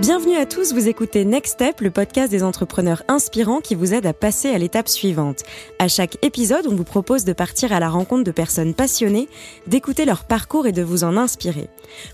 Bienvenue à tous, vous écoutez Next Step, le podcast des entrepreneurs inspirants qui vous aide à passer à l'étape suivante. À chaque épisode, on vous propose de partir à la rencontre de personnes passionnées, d'écouter leur parcours et de vous en inspirer.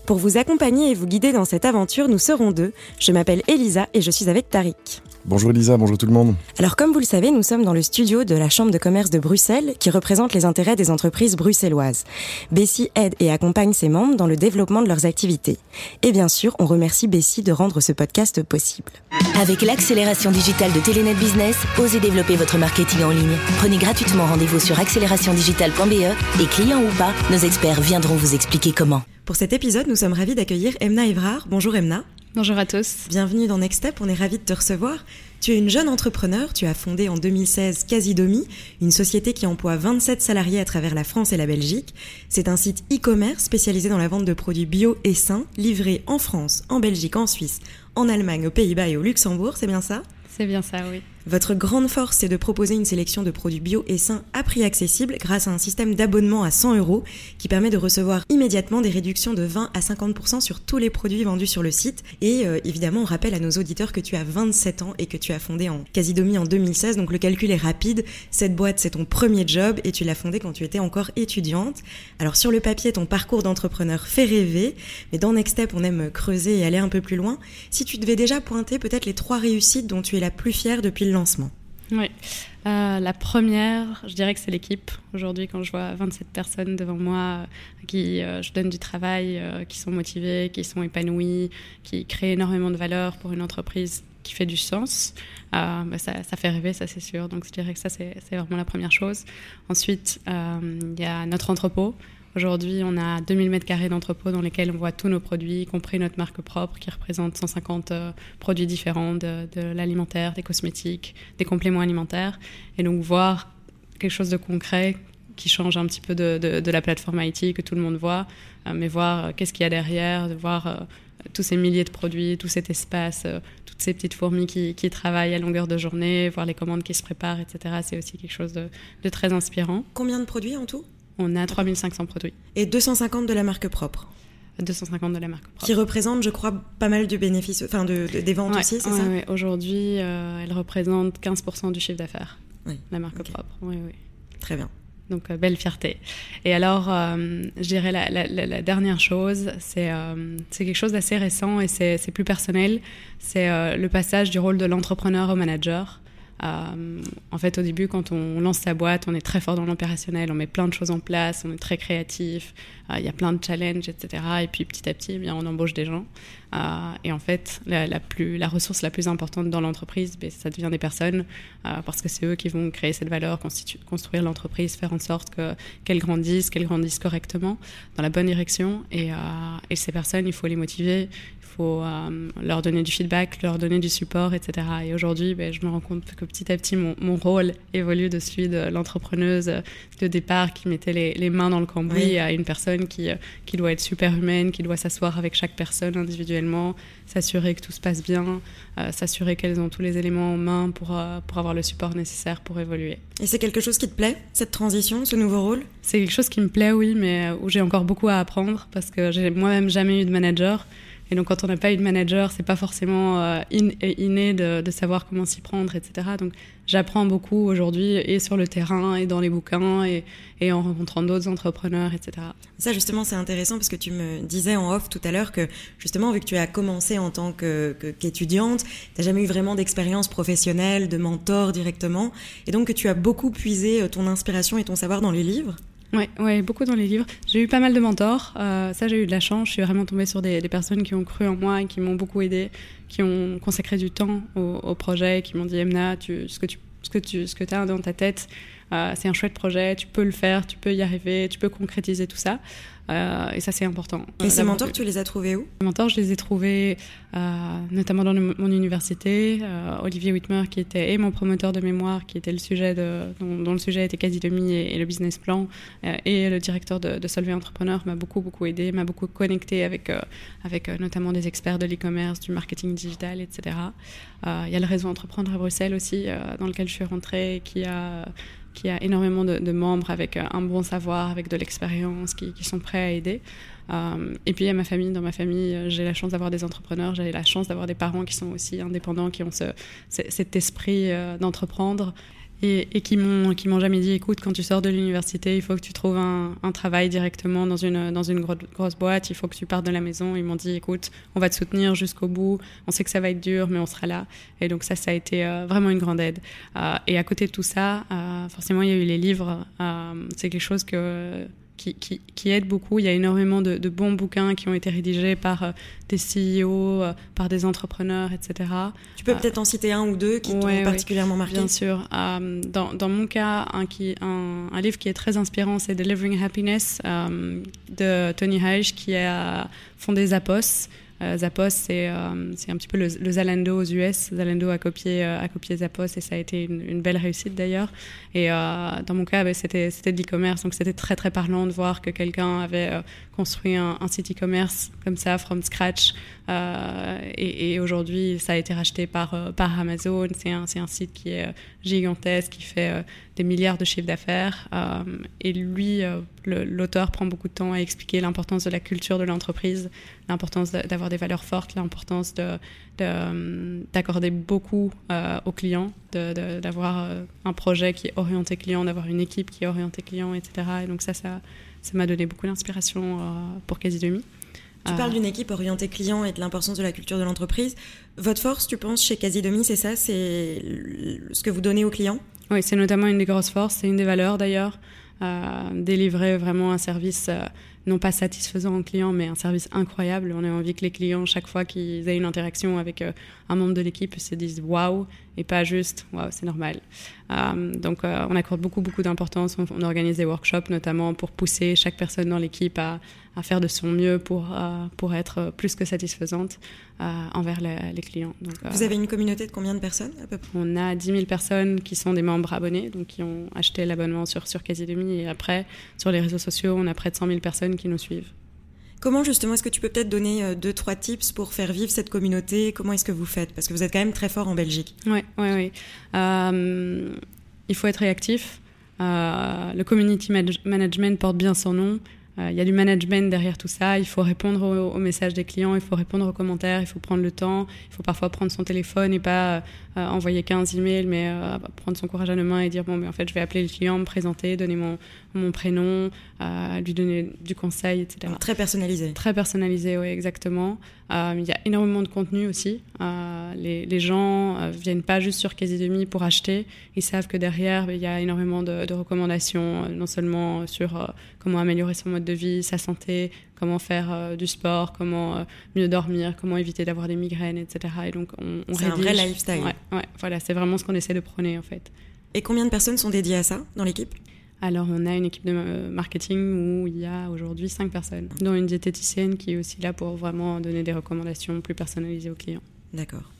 Pour vous accompagner et vous guider dans cette aventure, nous serons deux. Je m'appelle Elisa et je suis avec Tariq. Bonjour Elisa, bonjour tout le monde. Alors comme vous le savez, nous sommes dans le studio de la Chambre de commerce de Bruxelles qui représente les intérêts des entreprises bruxelloises. Bessie aide et accompagne ses membres dans le développement de leurs activités. Et bien sûr, on remercie Bessie de rendre ce podcast possible. Avec l'accélération digitale de Telenet Business, osez développer votre marketing en ligne. Prenez gratuitement rendez-vous sur accélérationdigitale.be et clients ou pas, nos experts viendront vous expliquer comment. Pour cet épisode, nous sommes ravis d'accueillir Emna Evrard. Bonjour Emna. Bonjour à tous. Bienvenue dans Next Step, on est ravis de te recevoir. Tu es une jeune entrepreneur, tu as fondé en 2016 Casidomi, une société qui emploie 27 salariés à travers la France et la Belgique. C'est un site e-commerce spécialisé dans la vente de produits bio et sains, livrés en France, en Belgique, en Suisse, en Allemagne, aux Pays-Bas et au Luxembourg, c'est bien ça? C'est bien ça, oui. Votre grande force, c'est de proposer une sélection de produits bio et sains à prix accessible grâce à un système d'abonnement à 100 euros qui permet de recevoir immédiatement des réductions de 20 à 50% sur tous les produits vendus sur le site. Et euh, évidemment, on rappelle à nos auditeurs que tu as 27 ans et que tu as fondé en Casidomi en 2016, donc le calcul est rapide. Cette boîte, c'est ton premier job et tu l'as fondée quand tu étais encore étudiante. Alors sur le papier, ton parcours d'entrepreneur fait rêver, mais dans Next Step, on aime creuser et aller un peu plus loin. Si tu devais déjà pointer peut-être les trois réussites dont tu es la plus fière depuis le oui. Euh, la première, je dirais que c'est l'équipe. Aujourd'hui, quand je vois 27 personnes devant moi euh, qui euh, je donne du travail, qui sont motivées, qui sont épanouies, qui créent énormément de valeur pour une entreprise qui fait du sens, bah, ça, fait rêver, ça c'est sûr. Donc je dirais que ça, c'est vraiment la première chose. Ensuite, il y a notre entrepôt. Aujourd'hui, on a 2000 mètres carrés d'entrepôt dans lesquels on voit tous nos produits, y compris notre marque propre qui représente 150 euh, produits différents de, l'alimentaire, des cosmétiques, des compléments alimentaires. Et donc voir quelque chose de concret qui change un petit peu de, la plateforme IT que tout le monde voit, euh, mais voir euh, qu'est-ce qu'il y a derrière, de voir tous ces milliers de produits, tout cet espace, toutes ces petites fourmis qui, travaillent à longueur de journée, voir les commandes qui se préparent, etc. C'est aussi quelque chose de très inspirant. Combien de produits en tout? On a 3500 produits. Et 250 de la marque propre 250 de la marque propre. Qui représente, je crois, pas mal de bénéfices, enfin de, des ventes aussi, c'est ça aujourd'hui, euh, elle représente 15% du chiffre d'affaires, oui. la marque propre. Oui, oui. Très bien. Donc, euh, belle fierté. Et alors, euh, je dirais la, la, dernière chose, c'est c'est quelque chose d'assez récent et c'est plus personnel. C'est le passage du rôle de l'entrepreneur au manager. Euh, en fait, au début, quand on lance sa boîte, on est très fort dans l'opérationnel, on met plein de choses en place, on est très créatif, euh, il y a plein de challenges, etc. Et puis petit à petit, eh bien, on embauche des gens. Euh, et en fait, la, plus, la ressource la plus importante dans l'entreprise, ben, ça devient des personnes, parce que c'est eux qui vont créer cette valeur, construire l'entreprise, faire en sorte qu'elle grandisse, qu'elle grandisse correctement, dans la bonne direction. Et, et ces personnes, il faut les motiver, faut euh, leur donner du feedback, leur donner du support, etc. Et aujourd'hui, ben, je me rends compte que petit à petit, mon, rôle évolue de celui de l'entrepreneuse de départ qui mettait les, mains dans le cambouis à une personne qui, euh, qui doit être super humaine, qui doit s'asseoir avec chaque personne individuellement, s'assurer que tout se passe bien, euh, s'assurer qu'elles ont tous les éléments en main pour, pour avoir le support nécessaire pour évoluer. Et c'est quelque chose qui te plaît, cette transition, ce nouveau rôle? C'est quelque chose qui me plaît, oui, mais où j'ai encore beaucoup à apprendre parce que j'ai moi-même jamais eu de manager. Et donc, quand on n'a pas eu de manager, c'est pas forcément euh, inné de, savoir comment s'y prendre, etc. Donc, j'apprends beaucoup aujourd'hui et sur le terrain et dans les bouquins et, en rencontrant d'autres entrepreneurs, etc. Ça, justement, c'est intéressant parce que tu me disais en off tout à l'heure que, justement, vu que tu as commencé en tant qu'étudiante, tu n'as jamais eu vraiment d'expérience professionnelle, de mentor directement, et donc que tu as beaucoup puisé euh, ton inspiration et ton savoir dans les livres. Oui, ouais, beaucoup dans les livres. J'ai eu pas mal de mentors. Euh, ça, j'ai eu de la chance. Je suis vraiment tombée sur des, personnes qui ont cru en moi et qui m'ont beaucoup aidé, qui ont consacré du temps au, projet, qui m'ont dit Emna, tu, ce que tu ce que tu ce que as dans ta tête, euh, c'est un chouette projet, tu peux le faire, tu peux y arriver, tu peux concrétiser tout ça. Euh, et ça, c'est important. Et ces mentors, tu les as trouvés où? Les mentors, je les ai trouvés euh, notamment dans mon université. Olivier Whitmer, qui était et mon promoteur de mémoire, qui était le sujet de, dont, le sujet était quasi demi et, le business plan, et le directeur de, de Solvay Entrepreneur m'a beaucoup, beaucoup aidé, m'a beaucoup connecté avec, avec notamment des experts de l'e-commerce, du marketing digital, etc. Il y a le réseau Entreprendre à Bruxelles aussi, dans lequel je suis rentrée, qui a qui a énormément de, membres avec euh, un bon savoir, avec de l'expérience, qui, sont prêts à aider. et puis a ma famille. Dans ma famille, j'ai la chance d'avoir des entrepreneurs, j'ai la chance d'avoir des parents qui sont aussi indépendants, qui ont ce, cet esprit d'entreprendre et, qui m'ont qui m'ont jamais dit écoute quand tu sors de l'université il faut que tu trouves un, un, travail directement dans une dans une grosse, boîte. Il faut que tu partes de la maison. Ils m'ont dit écoute on va te soutenir jusqu'au bout. On sait que ça va être dur mais on sera là. Et donc ça ça a été euh, vraiment une grande aide. Euh, et à côté de tout ça euh, forcément il y a eu les livres. C'est quelque chose que qui, qui, qui, aide beaucoup. Il y a énormément de, de, bons bouquins qui ont été rédigés par euh, des CEO, euh, par des entrepreneurs, etc. Tu peux euh, peut-être en citer un ou deux qui ouais, t'ont particulièrement marqué? Bien sûr. Dans, dans, mon cas, un, qui, un, un, livre qui est très inspirant, c'est Delivering Happiness de Tony Hayes, qui a fondé Zappos. Euh, Zappos, c'est euh, c'est un petit peu le, le, Zalando aux US. Zalando a copié, euh, a copié Zappos et ça a été une, belle réussite d'ailleurs. Et dans mon cas, bah, c'était de l'e-commerce, donc c'était très très parlant de voir que quelqu'un avait construit un, site e-commerce comme ça, from scratch. et, aujourd'hui, ça a été racheté par, par Amazon. C'est un, un site qui est gigantesque, qui fait des milliards de chiffres d'affaires. Et lui, l'auteur prend beaucoup de temps à expliquer l'importance de la culture de l'entreprise, l'importance d'avoir des valeurs fortes, l'importance d'accorder de, de, beaucoup euh, aux clients, d'avoir euh, un projet qui est orienté client, d'avoir une équipe qui est orientée client, etc. Et donc ça, ça m'a donné beaucoup d'inspiration euh, pour Quasi Demi. Tu parles d'une équipe orientée client et de l'importance de la culture de l'entreprise. Votre force, tu penses, chez Quasi Demi, c'est ça? C'est ce que vous donnez aux clients? Oui, c'est notamment une des grosses forces, c'est une des valeurs d'ailleurs. Euh, délivrer vraiment un service euh, non pas satisfaisant aux clients, mais un service incroyable. On a envie que les clients, chaque fois qu'ils aient une interaction avec euh, un membre de l'équipe, se disent waouh et pas juste waouh, c'est normal. Euh, donc, euh, on accorde beaucoup, beaucoup d'importance. On, on, organise des workshops notamment pour pousser chaque personne dans l'équipe à, à, faire de son mieux pour, pour être plus que satisfaisante envers le, les clients. Donc, Vous avez une communauté de combien de personnes à peu près? On a 10 000 personnes qui sont des membres abonnés, donc qui ont acheté l'abonnement sur, sur Quasi-Demi. Et après, sur les réseaux sociaux, on a près de 100 000 personnes qui nous suivent. Comment justement est-ce que tu peux peut-être donner euh, deux trois tips pour faire vivre cette communauté? Comment est-ce que vous faites? Parce que vous êtes quand même très fort en Belgique. Oui, oui, oui. Euh, il faut être réactif. Euh, le community management porte bien son nom. Il y a du management derrière tout ça. Il faut répondre aux, messages des clients, il faut répondre aux commentaires, il faut prendre le temps. Il faut parfois prendre son téléphone et pas envoyer 15 emails, mais euh, prendre son courage à deux mains et dire bon, mais en fait, je vais appeler le client, me présenter, donner mon, mon prénom, euh, lui donner du conseil, etc. Très personnalisé. Très personnalisé, oui, exactement. Euh, il y a énormément de contenu aussi. Euh, les, les, gens euh, viennent pas juste sur Quasi Demi pour acheter. Ils savent que derrière, il y a énormément de, de recommandations, non seulement sur comment améliorer son mode de vie, sa santé, comment faire du sport, comment mieux dormir, comment éviter d'avoir des migraines, etc. Et donc, on, on c'est un vrai lifestyle. Ouais, ouais, voilà, c'est vraiment ce qu'on essaie de prôner en fait. Et combien de personnes sont dédiées à ça dans l'équipe? Alors, on a une équipe de marketing où il y a aujourd'hui cinq personnes, dont une diététicienne qui est aussi là pour vraiment donner des recommandations plus personnalisées aux clients. D'accord.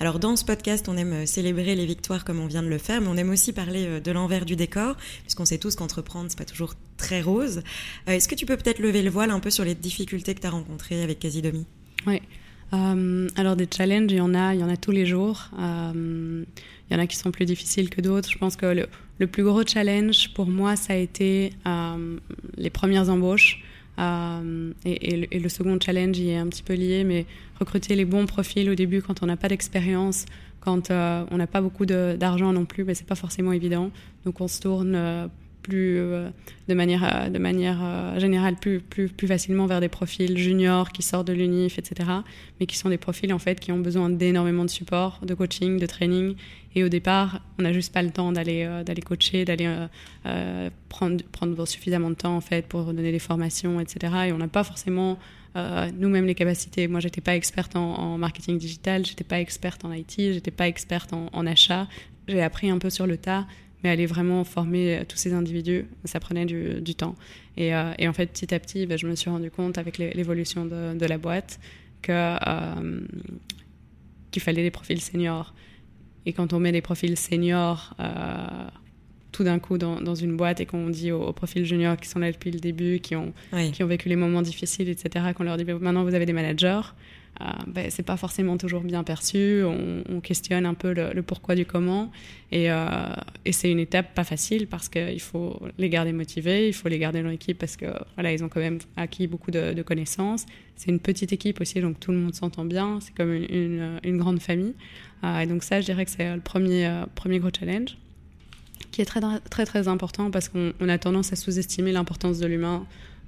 Alors dans ce podcast, on aime célébrer les victoires comme on vient de le faire, mais on aime aussi parler de l'envers du décor, puisqu'on sait tous qu'entreprendre, c'est pas toujours très rose. Est-ce que tu peux peut-être lever le voile un peu sur les difficultés que tu as rencontrées avec Casidomi Oui. Euh, alors des challenges, il y en a, il y en a tous les jours. Euh, il y en a qui sont plus difficiles que d'autres. Je pense que le, plus gros challenge pour moi, ça a été euh, les premières embauches. Euh, et, le, second challenge y est un petit peu lié, mais recruter les bons profils au début quand on n'a pas d'expérience, quand euh, on n'a pas beaucoup d'argent non plus, ben, c'est pas forcément évident. Donc on se tourne euh, plus euh, de manière euh, de manière euh, générale plus plus plus facilement vers des profils juniors qui sortent de l'unif etc mais qui sont des profils en fait qui ont besoin d'énormément de support de coaching de training et au départ on n'a juste pas le temps d'aller d'aller coacher d'aller prendre prendre suffisamment de temps en fait pour donner des formations etc et on n'a pas forcément nous-mêmes les capacités. Moi, j'étais pas experte en, en marketing digital, j'étais pas experte en IT, j'étais pas experte en, en achat. J'ai appris un peu sur le tas, mais aller vraiment former tous ces individus, ça prenait du, du temps. Et, euh, et, en fait, petit à petit, ben, je me suis rendu compte avec l'évolution de, de, la boîte que euh, qu'il fallait des profils seniors. Et quand on met des profils seniors, euh, tout d'un coup dans, une boîte et qu'on dit aux, profils juniors qui sont là depuis le début, qui ont, qui ont vécu les moments difficiles, etc., qu'on leur dit bah, maintenant vous avez des managers, euh, ben, c'est pas forcément toujours bien perçu. On, questionne un peu le, pourquoi du comment. Et, euh, et c'est une étape pas facile parce qu'il faut les garder motivés, il faut les garder dans l'équipe parce que voilà, ils ont quand même acquis beaucoup de, connaissances. C'est une petite équipe aussi, donc tout le monde s'entend bien. C'est comme une, grande famille. Euh, et donc ça, je dirais que c'est le premier, premier gros challenge qui est très très très important parce qu'on a tendance à sous-estimer l'importance de l'humain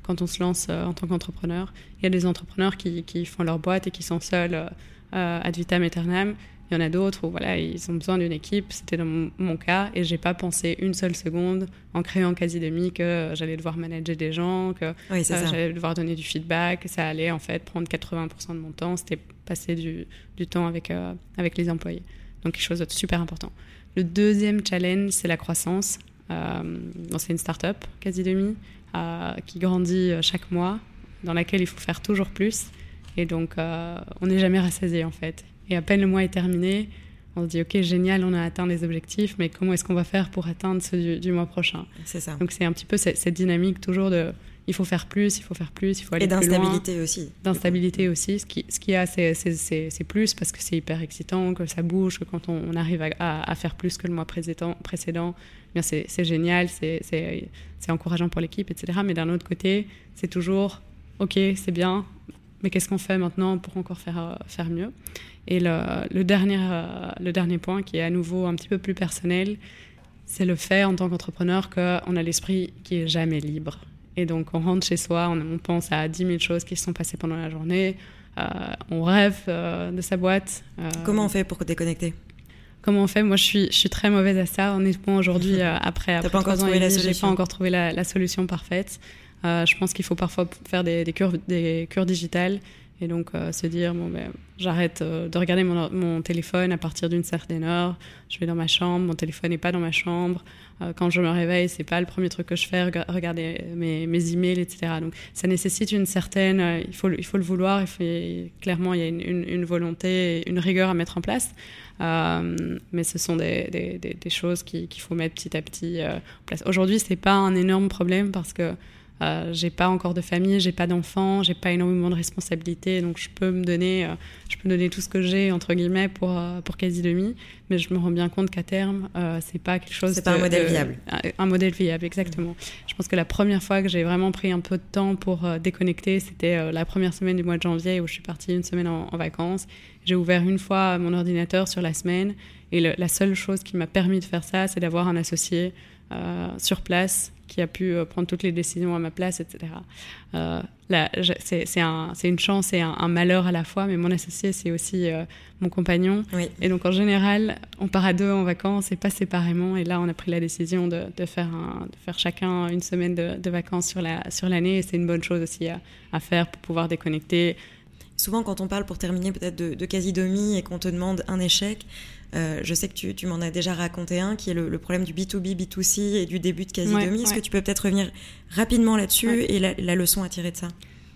quand on se lance euh, en tant qu'entrepreneur. Il y a des entrepreneurs qui, qui, font leur boîte et qui sont seuls euh, ad vitam aeternam. Il y en a d'autres où voilà, ils ont besoin d'une équipe. C'était dans mon, cas et j'ai pas pensé une seule seconde en créant quasi demi que j'allais devoir manager des gens, que euh, j'allais devoir donner du feedback. Ça allait en fait prendre 80% de mon temps. C'était passer du, du temps avec, avec les employés. Donc quelque chose de super important. Le deuxième challenge, c'est la croissance. Euh, c'est une start-up, quasi demi qui grandit euh, chaque mois, dans laquelle il faut faire toujours plus. Et donc, euh, on n'est jamais rassasié en fait. Et à peine le mois est terminé, on se dit ok génial, on a atteint les objectifs, mais comment est-ce qu'on va faire pour atteindre ceux du, mois prochain? C'est ça. Donc c'est un petit peu cette, dynamique toujours de il faut faire plus, il faut faire plus, il faut aller plus loin. Et d'instabilité aussi. D'instabilité aussi. Ce qui, ce qui a, c'est plus parce que c'est hyper excitant, que ça bouge, que quand on, arrive à, à, faire plus que le mois précédent, précédent c'est génial, c'est encourageant pour l'équipe, etc. Mais d'un autre côté, c'est toujours, OK, c'est bien, mais qu'est-ce qu'on fait maintenant pour encore faire, euh, faire mieux? Et le, le, dernier, euh, le dernier point, qui est à nouveau un petit peu plus personnel, c'est le fait en tant qu'entrepreneur qu'on a l'esprit qui est jamais libre. Et donc, on rentre chez soi, on, pense à 10 000 choses qui se sont passées pendant la journée, euh, on rêve de sa boîte. Comment on fait pour déconnecter? Comment on fait Moi, je suis, je suis très mauvaise à ça. Honnêtement, aujourd'hui, après, après pas encore trouvé la j'ai pas encore trouvé la, solution parfaite. je pense qu'il faut parfois faire des, des, cures, des cures digitales et donc se dire bon ben j'arrête de regarder mon, téléphone à partir d'une certaine heure je vais dans ma chambre mon téléphone n'est pas dans ma chambre euh, quand je me réveille, c'est pas le premier truc que je fais, regarder mes, mes emails, etc. Donc ça nécessite une certaine, euh, il faut, il faut le vouloir, il faut, clairement il y a une, volonté, une rigueur à mettre en place. Euh, mais ce sont des, des, des, choses qu'il faut mettre petit à petit en place. Aujourd'hui, c'est pas un énorme problème parce que euh, j'ai pas encore de famille, j'ai pas d'enfants, j'ai pas énormément de responsabilités, donc je peux me donner, euh, je peux donner tout ce que j'ai entre guillemets pour euh, pour quasi demi, mais je me rends bien compte qu'à terme, euh, c'est pas quelque chose. C'est pas un modèle viable. Un, modèle viable, exactement. Je pense que la première fois que j'ai vraiment pris un peu de temps pour déconnecter, c'était la première semaine du mois de janvier où je suis partie une semaine en, vacances. J'ai ouvert une fois mon ordinateur sur la semaine, et la seule chose qui m'a permis de faire ça, c'est d'avoir un associé sur place qui a pu euh, prendre toutes les décisions à ma place, etc. Euh, c'est un, une chance et un, malheur à la fois, mais mon associé, c'est aussi euh, mon compagnon. Et donc, en général, on part à deux en vacances et pas séparément. Et là, on a pris la décision de, de faire, un, de faire chacun une semaine de, de vacances sur l'année. Sur et c'est une bonne chose aussi à, à faire pour pouvoir déconnecter. Souvent, quand on parle pour terminer peut-être de, de quasi-demi et qu'on te demande un échec, euh, je sais que tu, m'en as déjà raconté un, qui est le, problème du B2B, B2C et du début de quasi demi. Est-ce que tu peux peut-être revenir rapidement là-dessus et la, leçon à tirer de ça?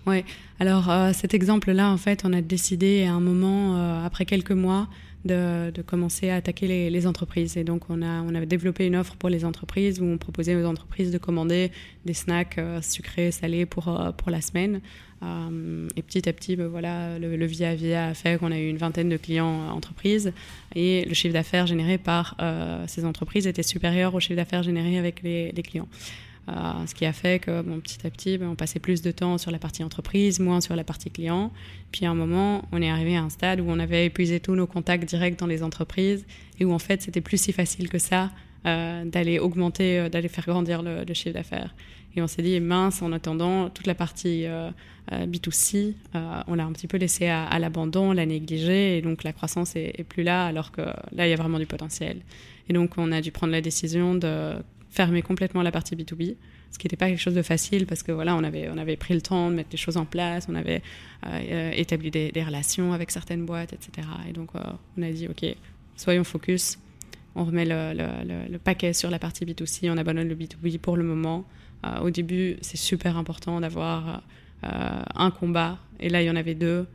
Oui, alors euh, cet exemple-là, en fait, on a décidé à un moment, euh, après quelques mois, de, commencer à attaquer les, entreprises. Et donc, on a, on a développé une offre pour les entreprises où on proposait aux entreprises de commander des snacks sucrés, salés pour, pour la semaine. Euh, et petit à petit, ben voilà, le, via via a fait qu'on a eu une vingtaine de clients entreprises et le chiffre d'affaires généré par euh, ces entreprises était supérieur au chiffre d'affaires généré avec les, clients. Euh, ce qui a fait que petit à petit, ben, on passait plus de temps sur la partie entreprise, moins sur la partie client. Puis à un moment, on est arrivé à un stade où on avait épuisé tous nos contacts directs dans les entreprises et où en fait, c'était plus si facile que ça d'aller augmenter, d'aller faire grandir le, chiffre d'affaires. Et on s'est dit, mince, en attendant, toute la partie euh, B2C, euh, on l'a un petit peu laissé à, l'abandon, on l'a négligé, et donc la croissance est, plus là, alors que là, il y a vraiment du potentiel. Et donc, on a dû prendre la décision de fermer complètement la partie B2B, ce qui n'était pas quelque chose de facile parce que voilà, on avait, on avait pris le temps de mettre les choses en place, on avait euh, établi des, relations avec certaines boîtes, etc. Et donc, on a dit, OK, soyons focus, on remet le, le, paquet sur la partie B2C, on abandonne le B2B pour le moment. au début, c'est super important d'avoir euh, un combat, et là il y en avait deux,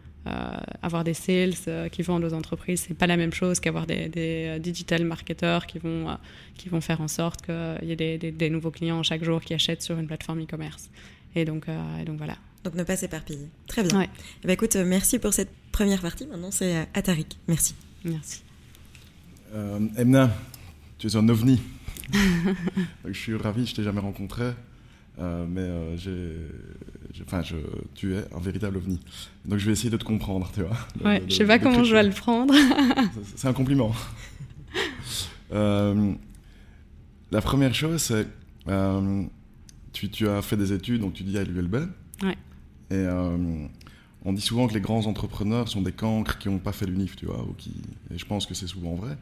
avoir des sales qui vendent aux entreprises, c'est pas la même chose qu'avoir des, digital marketeurs qui vont, qui vont faire en sorte qu'il y ait des, nouveaux clients chaque jour qui achètent sur une plateforme e-commerce. Et donc, donc voilà. Donc ne pas s'éparpiller. Très bien. Eh ben, écoute, merci pour cette première partie. Maintenant, c'est à Tariq. Merci. Merci. Emna, tu es un ovni. je suis ravi, je t'ai jamais rencontré, euh, mais euh, j'ai, enfin, je, tu es un véritable ovni. Donc je vais essayer de te comprendre, tu vois. Ouais, je sais pas comment je vais le prendre. c'est un compliment. Euh, la première chose, c'est tu, tu, as fait des études, donc tu dis à l'ULB. Ouais. Et on dit souvent que les grands entrepreneurs sont des cancres qui n'ont pas fait l'UNIF, tu vois, ou qui, et je pense que c'est souvent vrai.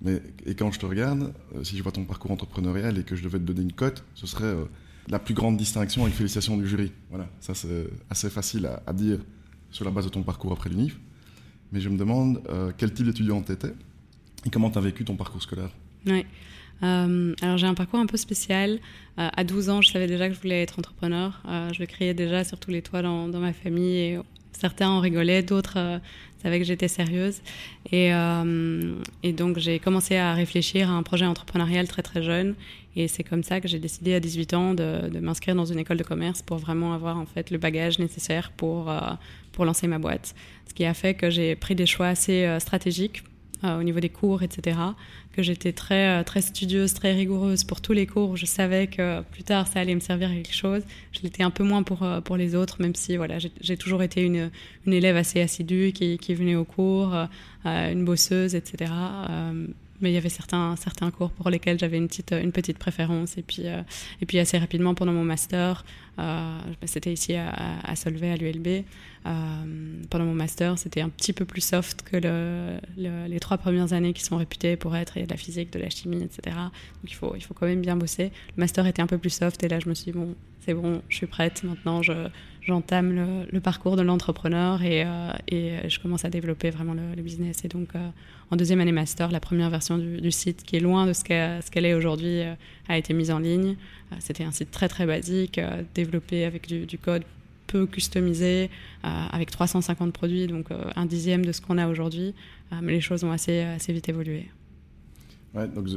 Mais, et quand je te regarde, si je vois ton parcours entrepreneurial et que je devais te donner une cote, ce serait la plus grande distinction avec félicitations du jury. Voilà, ça c'est assez facile à, dire sur la base de ton parcours après l'UNIF. Mais je me demande euh, quel type d'étudiant tu étais et comment tu as vécu ton parcours scolaire? Oui. alors j'ai un parcours un peu spécial. à 12 ans, je savais déjà que je voulais être entrepreneur. je le criais déjà sur tous les toits dans, dans ma famille et certains en rigolaient, d'autres savaient que j'étais sérieuse. Et, euh, et donc, j'ai commencé à réfléchir à un projet entrepreneurial très, très jeune. Et c'est comme ça que j'ai décidé à 18 ans de, de m'inscrire dans une école de commerce pour vraiment avoir en fait le bagage nécessaire pour, euh, pour lancer ma boîte. Ce qui a fait que j'ai pris des choix assez euh, stratégiques euh, au niveau des cours, etc. Que j'étais très, euh, très studieuse, très rigoureuse pour tous les cours. Je savais que plus tard, ça allait me servir à quelque chose. Je l'étais un peu moins pour, euh, pour les autres, même si voilà, j'ai toujours été une, une élève assez assidue qui, venait aux cours, une bosseuse, etc mais il y avait certains, certains cours pour lesquels j'avais une petite, une petite préférence. Et puis, euh, et puis assez rapidement, pendant mon master, euh, c'était ici à, Solvay, à l'ULB, euh, pendant mon master, c'était un petit peu plus soft que le, les trois premières années qui sont réputées pour être de la physique, de la chimie, etc. Donc il faut, il faut quand même bien bosser. Le master était un peu plus soft et là, je me suis dit, bon, c'est bon, je suis prête. Maintenant, je, j'entame le, parcours de l'entrepreneur et, euh, et, je commence à développer vraiment le, business. Et donc, euh, en deuxième année master, la première version du, site, qui est loin de ce qu'elle, est aujourd'hui, euh, a été mise en ligne. C'était un site très très basique, développé avec du, code peu customisé, avec 350 produits, donc un dixième de ce qu'on a aujourd'hui. mais les choses ont assez, assez vite évolué. Ouais, donc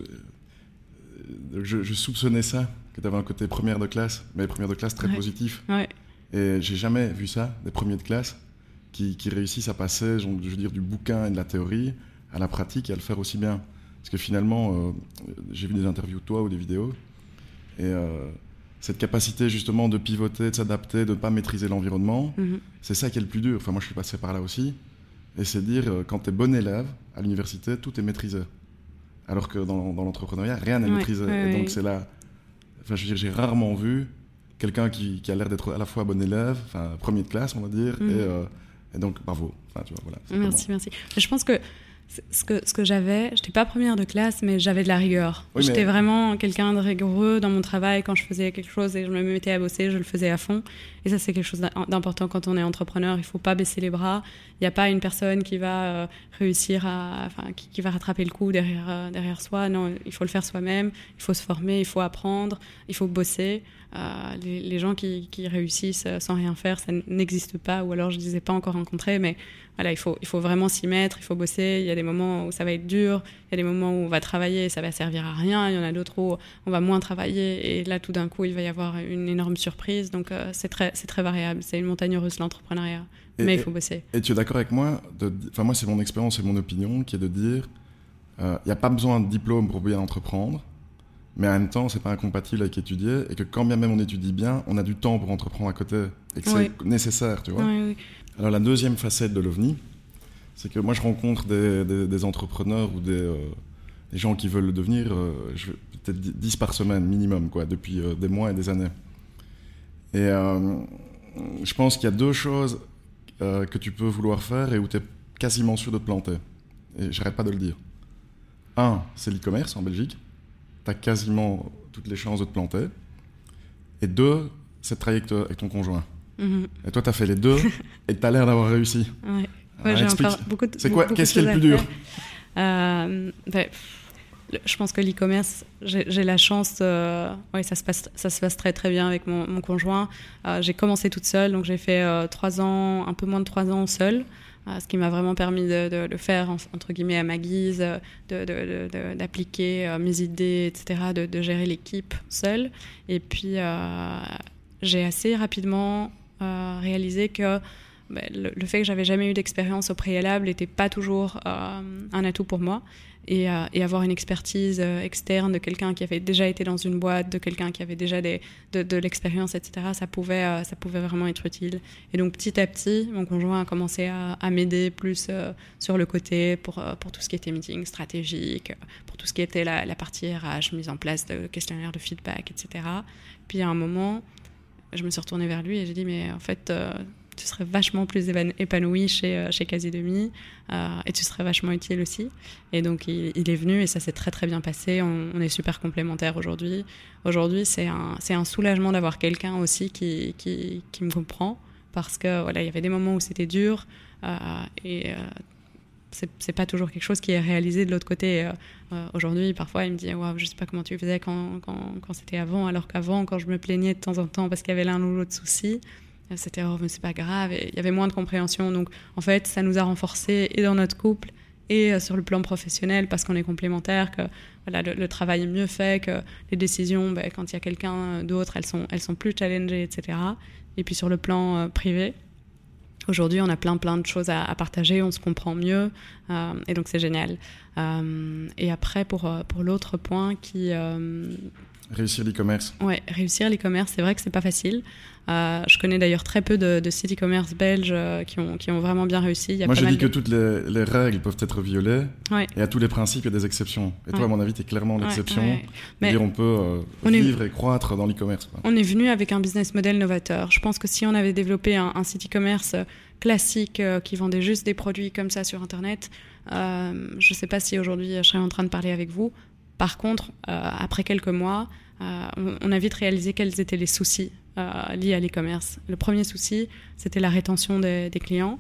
je, soupçonnais ça, que tu avais un côté première de classe, mais première de classe très ouais. positif. Ouais. Et j'ai jamais vu ça, des premiers de classe qui, qui réussissent à passer, je veux dire, du bouquin et de la théorie à la pratique et à le faire aussi bien. Parce que finalement, euh, j'ai vu des interviews de toi ou des vidéos, et euh, cette capacité justement de pivoter, de s'adapter, de ne pas maîtriser l'environnement, mm -hmm. c'est ça qui est le plus dur. Enfin, moi, je suis passé par là aussi. Et c'est dire, euh, quand tu es bon élève à l'université, tout est maîtrisé. Alors que dans, dans l'entrepreneuriat, rien n'est ouais, maîtrisé. Ouais, et donc, ouais. c'est là. Enfin, je veux dire, j'ai rarement vu quelqu'un qui, qui, a l'air d'être à la fois bon élève, enfin, premier de classe, on va dire, mm -hmm. et, euh, et, donc, bravo. Enfin, tu vois, voilà, merci, merci. Je pense que ce que, ce que j'avais, j'étais pas première de classe, mais j'avais de la rigueur. Oui, j'étais mais... vraiment quelqu'un de rigoureux dans mon travail. Quand je faisais quelque chose et je me mettais à bosser, je le faisais à fond. Et ça, c'est quelque chose d'important quand on est entrepreneur. Il faut pas baisser les bras. Il n'y a pas une personne qui va euh, réussir à, enfin, qui, qui, va rattraper le coup derrière, euh, derrière soi. Non, il faut le faire soi-même. Il faut se former, il faut apprendre, il faut bosser. Euh, les, les, gens qui, qui, réussissent sans rien faire, ça n'existe pas. Ou alors, je ne les ai pas encore rencontrés, mais voilà, il faut, il faut vraiment s'y mettre, il faut bosser. Il y a des moments où ça va être dur, il y a des moments où on va travailler et ça va servir à rien. Il y en a d'autres où on va moins travailler et là, tout d'un coup, il va y avoir une énorme surprise. Donc, euh, c'est très, très variable. C'est une montagne russe, l'entrepreneuriat. Mais il faut bosser. Et, et tu es d'accord avec moi Enfin, moi, c'est mon expérience et mon opinion qui est de dire il euh, n'y a pas besoin de diplôme pour bien entreprendre. Mais en même temps, c'est pas incompatible avec étudier et que quand bien même on étudie bien, on a du temps pour entreprendre à côté et que oui. c'est nécessaire, tu vois. Oui, oui. Alors la deuxième facette de l'OVNI, c'est que moi je rencontre des, entrepreneurs ou des, euh, des, gens qui veulent le devenir, euh, peut-être 10 par semaine minimum, quoi, depuis euh, des mois et des années. Et je pense qu'il y a deux choses que tu peux vouloir faire et où tu es quasiment sûr de te planter. Et j'arrête pas de le dire. Un, c'est l'e-commerce en Belgique. Tu as quasiment toutes les chances de te planter. Et deux, c'est de travailler avec ton conjoint. Mm -hmm. Et toi, tu as fait les deux et tu as l'air d'avoir réussi. Ouais. Ouais, j'ai encore beaucoup de C'est quoi Qu'est-ce qui est le plus dur euh, bah, je pense que l'e-commerce, j'ai la chance, euh, oui, ça se, passe, ça se passe très très bien avec mon, mon conjoint. Euh, j'ai commencé toute seule, donc j'ai fait trois ans, un peu moins de trois ans seule, ce qui m'a vraiment permis de, le faire, entre guillemets, à ma guise, d'appliquer mes idées, etc., de, gérer l'équipe seule. Et puis, j'ai assez rapidement réalisé que ben, le, fait que j'avais jamais eu d'expérience au préalable n'était pas toujours un atout pour moi. Euh, et, avoir une expertise euh, externe de quelqu'un qui avait déjà été dans une boîte, de quelqu'un qui avait déjà de, l'expérience, etc., ça pouvait, euh, ça pouvait vraiment être utile. Et donc petit à petit, mon conjoint a commencé à, m'aider plus sur le côté pour, pour tout ce qui était meeting stratégique, pour tout ce qui était la, la partie RH, mise en place de questionnaires de feedback, etc. Puis à un moment, je me suis retournée vers lui et j'ai dit, mais en fait, tu serais vachement plus épanoui chez, euh, chez Quasi Demi euh, et tu serais vachement utile aussi. Et donc, il, est venu et ça s'est très, très bien passé. On, est super complémentaires aujourd'hui. Aujourd'hui, c'est un, un soulagement d'avoir quelqu'un aussi qui, qui, me comprend parce que voilà, il y avait des moments où c'était dur euh, et c'est pas toujours quelque chose qui est réalisé de l'autre côté. Aujourd'hui, parfois, il me dit wow, Je sais pas comment tu faisais quand, quand, c'était avant, alors qu'avant, quand je me plaignais de temps en temps parce qu'il y avait l'un ou l'autre souci, c'était oh mais c'est pas grave. Il y avait moins de compréhension. Donc en fait ça nous a renforcés et dans notre couple et euh, sur le plan professionnel parce qu'on est complémentaires que voilà le, travail est mieux fait que les décisions ben, quand il y a quelqu'un d'autre elles sont elles sont plus challengées etc et puis sur le plan euh, privé Aujourd'hui, on a plein plein de choses à, partager, on se comprend mieux, euh, et donc c'est génial. et après, pour, pour l'autre point qui... réussir l'e-commerce. Ouais, réussir l'e-commerce, c'est vrai que c'est pas facile. Euh, je connais d'ailleurs très peu de, de sites e-commerce belges euh, qui, ont, qui ont vraiment bien réussi. Il y a moi, je dis que toutes les, les, règles peuvent être violées. Et à tous les principes, il y a des exceptions. Et toi, à mon avis, tu es clairement l'exception. Mais dire on peut euh, vivre et croître dans l'e-commerce. On est venu avec un business model novateur. Je pense que si on avait développé un, site e-commerce classique qui vendait juste des produits comme ça sur Internet, je ne sais pas si aujourd'hui je serais en train de parler avec vous. Par contre, après quelques mois, on a vite réalisé quels étaient les soucis euh, liés à l'e-commerce. Le premier souci, c'était la rétention des, clients.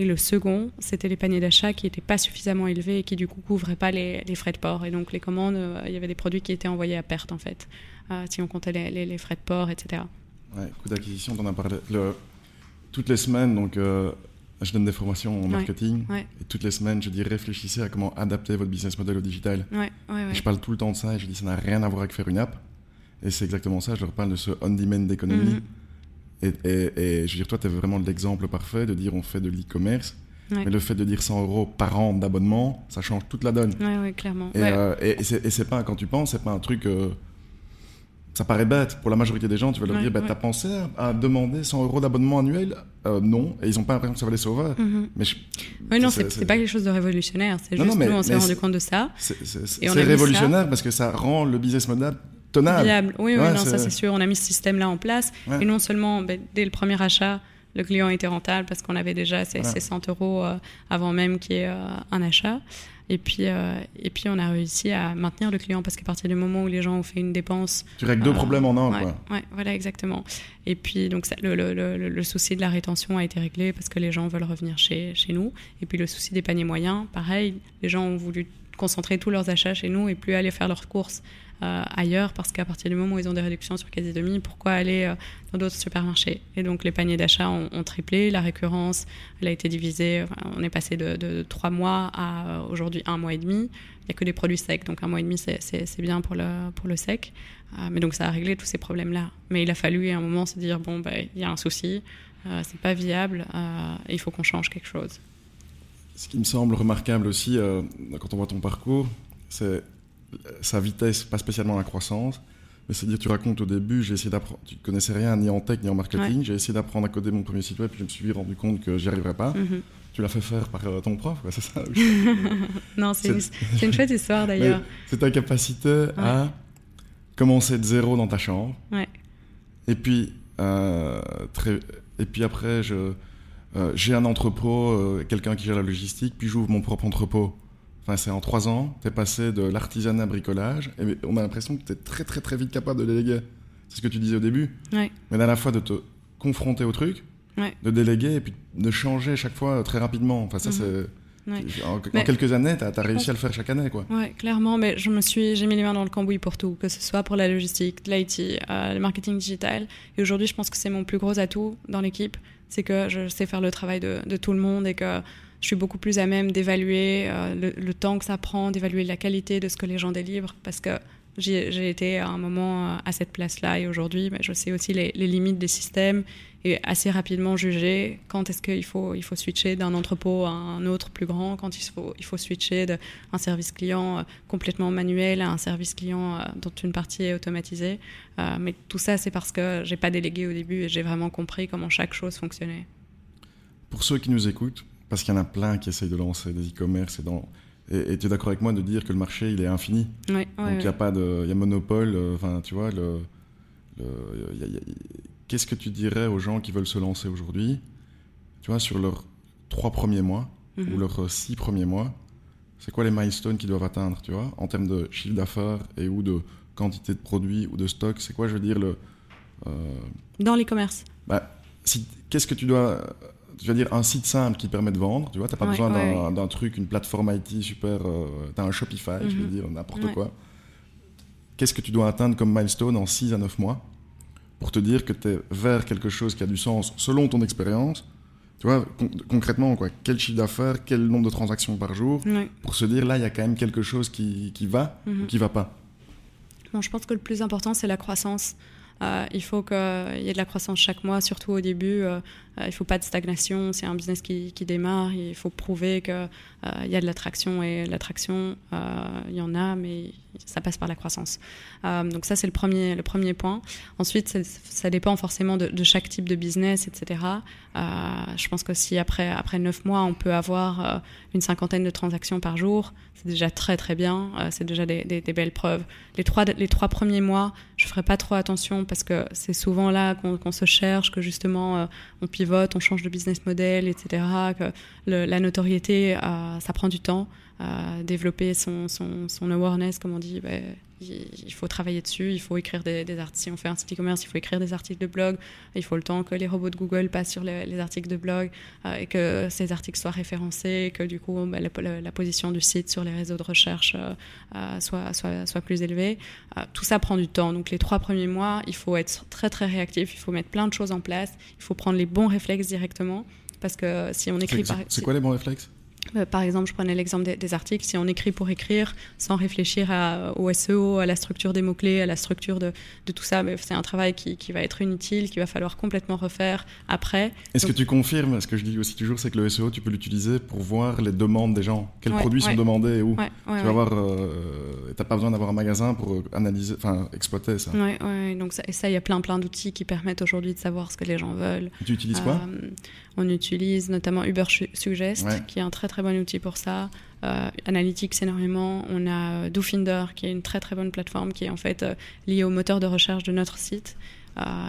Et le second, c'était les paniers d'achat qui n'étaient pas suffisamment élevés et qui du coup couvraient pas les, frais de port. Et donc les commandes, euh, il y avait des produits qui étaient envoyés à perte en fait, euh, si on comptait les, frais de port, etc. Ouais, coût d'acquisition, on en a parlé. toutes les semaines, donc je donne des formations en marketing. Et toutes les semaines, je dis réfléchissez à comment adapter votre business model au digital. et je parle tout le temps de ça et je dis ça n'a rien à voir avec faire une app. Et c'est exactement ça, je leur parle de ce on-demand d'économie. Mhm. Et, et, je veux dire, toi, tu es vraiment l'exemple parfait de dire on fait de l'e-commerce. Mais le fait de dire 100 euros par an d'abonnement, ça change toute la donne. Oui, ouais, clairement. Et, euh, et c'est pas, quand tu penses, c'est pas un truc. Euh, ça paraît bête. Pour la majorité des gens, tu vas leur dire bah, T'as pensé à demander 100 euros d'abonnement annuel? Euh, Non. Et ils n'ont pas l'impression que ça va les sauver. Mhm. Mais oui, non, c'est pas quelque chose de révolutionnaire. C'est juste nous, on s'est rendu compte de ça. C'est révolutionnaire parce que ça rend le business model Viable. Oui, oui non, ça c'est sûr. On a mis ce système-là en place. Et non seulement, ben, dès le premier achat, le client était rentable parce qu'on avait déjà ces, 100 euros euh, avant même qu'il y ait euh, un achat. Et puis, euh, et puis, on a réussi à maintenir le client parce qu'à partir du moment où les gens ont fait une dépense. Tu règles deux problèmes en un, quoi. Ouais, voilà, exactement. Et puis, donc, ça, le, le, le, souci de la rétention a été réglé parce que les gens veulent revenir chez, chez nous. Et puis, le souci des paniers moyens, pareil, les gens ont voulu concentrer tous leurs achats chez nous et plus aller faire leurs courses euh, ailleurs parce qu'à partir du moment où ils ont des réductions sur quasi demi, pourquoi aller euh, dans d'autres supermarchés? Et donc les paniers d'achat ont, triplé, la récurrence elle a été divisée, on est passé de, trois mois à euh, aujourd'hui un mois et demi. Il n'y a que des produits secs, donc un mois et demi c'est bien pour le, pour le sec. mais donc ça a réglé tous ces problèmes-là. Mais il a fallu à un moment se dire bon, ben, il y a un souci, c'est pas viable, il faut qu'on change quelque chose. Ce qui me semble remarquable aussi quand on voit ton parcours, c'est sa vitesse, pas spécialement la croissance. Mais c'est-à-dire, tu racontes au début, j'ai essayé d'apprendre, tu connaissais rien ni en tech ni en marketing, j'ai essayé d'apprendre à coder mon premier site web, puis je me suis rendu compte que j'y arriverais pas. Mhm. Tu l'as fait faire par euh, ton prof, c'est ça? Non, c'est une, une, chouette histoire d'ailleurs. C'est ta capacité à commencer de zéro dans ta chambre. Et puis, euh, très, et puis après, je, euh, j'ai un entrepôt, quelqu'un qui gère la logistique, puis j'ouvre mon propre entrepôt. Enfin, c'est en trois ans, tu es passé de l'artisanat bricolage, et on a l'impression que tu es très très très vite capable de déléguer. C'est ce que tu disais au début. Ouais. Mais à la fois de te confronter au truc, de déléguer et puis de changer chaque fois très rapidement. Enfin, ça, mhm. En, quelques années, tu as, réussi à le faire chaque année. Quoi. Ouais, clairement, mais je me suis, j'ai mis les mains dans le cambouis pour tout, que ce soit pour la logistique, l'IT, euh, le marketing digital. Et aujourd'hui, je pense que c'est mon plus gros atout dans l'équipe, c'est que je sais faire le travail de, tout le monde et que je suis beaucoup plus à même d'évaluer euh, le, temps que ça prend, d'évaluer la qualité de ce que les gens délivrent, parce que j'ai été à un moment euh, à cette place-là et aujourd'hui, je sais aussi les, limites des systèmes et assez rapidement juger quand est-ce qu'il faut, il faut switcher d'un entrepôt à un autre plus grand, quand il faut, il faut switcher d'un service client euh, complètement manuel à un service client euh, dont une partie est automatisée. mais tout ça, c'est parce que j'ai pas délégué au début et j'ai vraiment compris comment chaque chose fonctionnait. Pour ceux qui nous écoutent, parce qu'il y en a plein qui essayent de lancer des e-commerce et dans et tu es d'accord avec moi de dire que le marché, il est infini oui, Donc il y a pas de, il y a monopole. Euh, enfin, tu vois, le, qu'est-ce que tu dirais aux gens qui veulent se lancer aujourd'hui, tu vois, sur leurs trois premiers mois mhm. ou leurs six premiers mois, c'est quoi les milestones qu'ils doivent atteindre, tu vois, en termes de chiffre d'affaires et ou de quantité de produits ou de stock. C'est quoi, je veux dire, le. Euh, Dans l'e-commerce. Bah, si, qu'est-ce que tu dois je veux dire, un site simple qui permet de vendre, tu vois, t'as pas besoin d'un truc, une plateforme IT super, euh, tu as un Shopify, je veux mhm. dire, n'importe quoi. Qu'est-ce que tu dois atteindre comme milestone en 6 à 9 mois? Pour te dire que tu es vers quelque chose qui a du sens selon ton expérience tu vois, concrètement, quoi, quel chiffre d'affaires, quel nombre de transactions par jour, pour se dire là, il y a quand même quelque chose qui, qui va ou mhm. qui va pas. Bon, je pense que le plus important, c'est la croissance. Euh, il faut qu'il y ait de la croissance chaque mois, surtout au début. Euh, euh, il ne faut pas de stagnation. C'est un business qui, démarre. Il faut prouver qu'il y a de l'attraction. Et l'attraction, il y en a, mais ça passe par la croissance. donc ça, c'est le premier, le premier point. Ensuite, ça, dépend forcément de, chaque type de business, etc. je pense que si après, après 9 mois, on peut avoir une cinquantaine de transactions par jour, c'est déjà très très bien. c'est déjà des, belles preuves. Les trois, les trois premiers mois, je ne ferai pas trop attention parce que c'est souvent là qu'on se cherche, que justement euh, on pivote, on change de business model, etc. Que la notoriété, euh, ça prend du temps. Euh, développer son, awareness, comme on dit, ben, il, faut travailler dessus, il faut écrire des, articles. Si on fait un site e-commerce, il faut écrire des articles de blog. Il faut le temps que les robots de Google passent sur les, articles de blog et que ces articles soient référencés, que du coup ben, la, position du site sur les réseaux de recherche soit, soit, soit, plus élevée. tout ça prend du temps. Donc les trois premiers mois, il faut être très très réactif, il faut mettre plein de choses en place, il faut prendre les bons réflexes directement. Parce que si on écrit par... C'est quoi les bons réflexes? euh, par exemple, je prenais l'exemple des, articles. Si on écrit pour écrire, sans réfléchir à, au SEO, à la structure des mots-clés, à la structure de, de tout ça, c'est un travail qui, qui, va être inutile, qu'il va falloir complètement refaire après. Est-ce que tu confirmes Ce que je dis aussi toujours, c'est que le SEO, tu peux l'utiliser pour voir les demandes des gens. Quels produits sont demandés et où. Ouais, tu vas voir, euh, t'as pas besoin d'avoir un magasin pour analyser, enfin, exploiter ça. Oui, donc ça, et ça, il y a plein, plein d'outils qui permettent aujourd'hui de savoir ce que les gens veulent. tu utilises quoi? Euh, On utilise notamment Uber Suggest, qui est un très très bon outil pour ça. Euh, Analytics énormément. On a euh, Dofinder qui est une très très bonne plateforme qui est en fait euh, liée au moteur de recherche de notre site.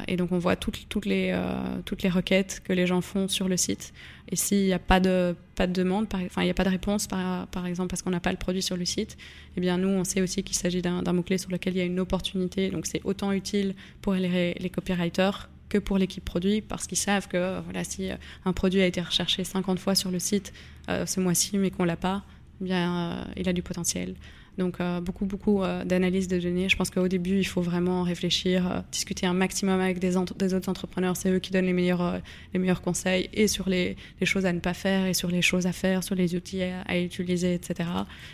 et donc on voit toutes, toutes, les, toutes les requêtes que les gens font sur le site. Et s'il n'y a pas de, pas de demande, enfin il n'y a pas de réponse par, par exemple parce qu'on n'a pas le produit sur le site, eh bien nous on sait aussi qu'il s'agit d'un mot-clé sur lequel il y a une opportunité. Donc c'est autant utile pour les, les copywriters que pour l'équipe produit parce qu'ils savent que voilà, si un produit a été recherché 50 fois sur le site euh, ce mois-ci mais qu'on l'a pas, eh bien euh, il a du potentiel. Donc euh, beaucoup, beaucoup euh, d'analyses de données. Je pense qu'au début, il faut vraiment réfléchir, euh, discuter un maximum avec des, des autres entrepreneurs. C'est eux qui donnent les meilleurs, les meilleurs conseils et sur les, les, choses à ne pas faire et sur les choses à faire, sur les outils à, utiliser, etc.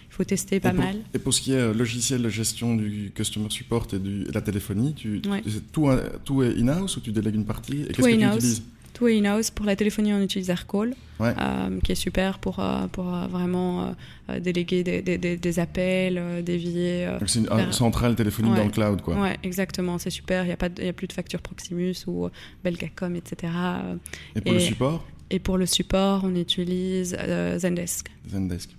Il faut tester pas mal. Et pour ce qui est logiciel de gestion du customer support et de la téléphonie, tu, tout, tout, est in-house ou tu délègues une partie? Et qu'est-ce que tu utilises? Tout est in-house. Pour la téléphonie, on utilise Aircall, euh, qui est super pour, euh, pour euh, vraiment déléguer des, des, des appels, dévier. c'est une centrale téléphonique dans le cloud, quoi. Ouais, exactement, c'est super. Il n'y a, pas a plus de facture Proximus ou Belgacom, etc. Et pour le support Et pour le support, on utilise Zendesk. Zendesk.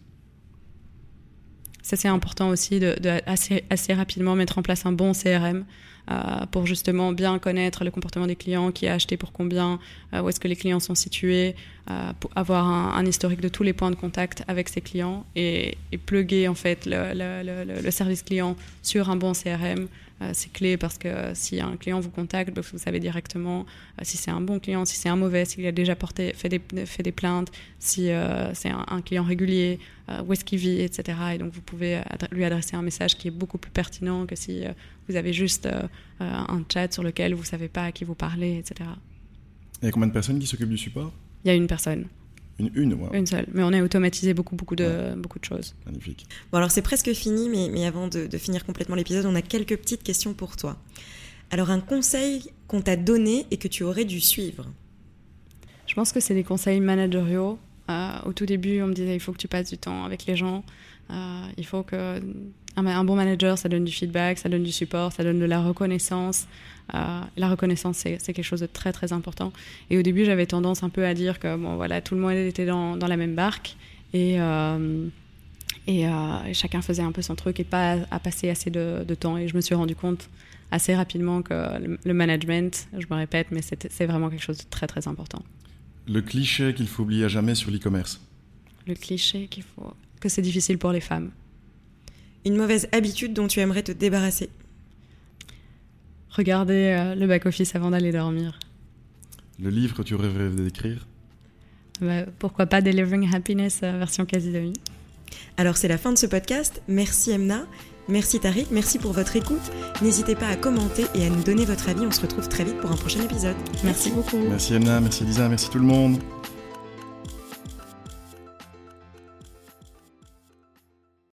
Ça, c'est important aussi de, de assez, assez rapidement mettre en place un bon CRM. Euh, pour justement bien connaître le comportement des clients, qui a acheté pour combien, euh, où est-ce que les clients sont situés, euh, avoir un, historique de tous les points de contact avec ses clients et, et plugger en fait le, service client sur un bon CRM c'est clé parce que si un client vous contacte, bah, vous savez directement si c'est un bon client, si c'est un mauvais, s'il a déjà porté, fait, des, fait des plaintes, si c'est un, client régulier, où est-ce qu'il vit, etc. Et donc vous pouvez lui adresser un message qui est beaucoup plus pertinent que si vous avez juste un chat sur lequel vous ne savez pas à qui vous parlez, etc. Il y a combien de personnes qui s'occupent du support? Il y a une personne. Une, une, une seule. Mais on a automatisé beaucoup, beaucoup de, beaucoup de choses. Magnifique. Bon, alors c'est presque fini, mais, mais avant de, de finir complètement l'épisode, on a quelques petites questions pour toi. Alors, un conseil qu'on t'a donné et que tu aurais dû suivre? Je pense que c'est des conseils managériaux. Euh, au tout début, on me disait il faut que tu passes du temps avec les gens. Euh, il faut que un, bon manager, ça donne du feedback, ça donne du support, ça donne de la reconnaissance. Euh, la reconnaissance, c'est quelque chose de très très important. Et au début, j'avais tendance un peu à dire que bon, voilà, tout le monde était dans, dans la même barque et, euh, et, chacun faisait un peu son truc et pas à, passer assez de, de, temps. Et je me suis rendu compte assez rapidement que le, le management, je me répète, mais c'est vraiment quelque chose de très très important. Le cliché qu'il faut oublier à jamais sur l'e-commerce. Le cliché qu'il faut que c'est difficile pour les femmes. Une mauvaise habitude dont tu aimerais te débarrasser Regarder euh, le back-office avant d'aller dormir. Le livre que tu rêverais d'écrire? Bah, Pourquoi pas Delivering Happiness euh, version quasi demi Alors c'est la fin de ce podcast. Merci Emna. Merci Tariq, merci pour votre écoute. N'hésitez pas à commenter et à nous donner votre avis. On se retrouve très vite pour un prochain épisode. Merci, merci beaucoup. Merci Emna, merci Lisa, merci tout le monde.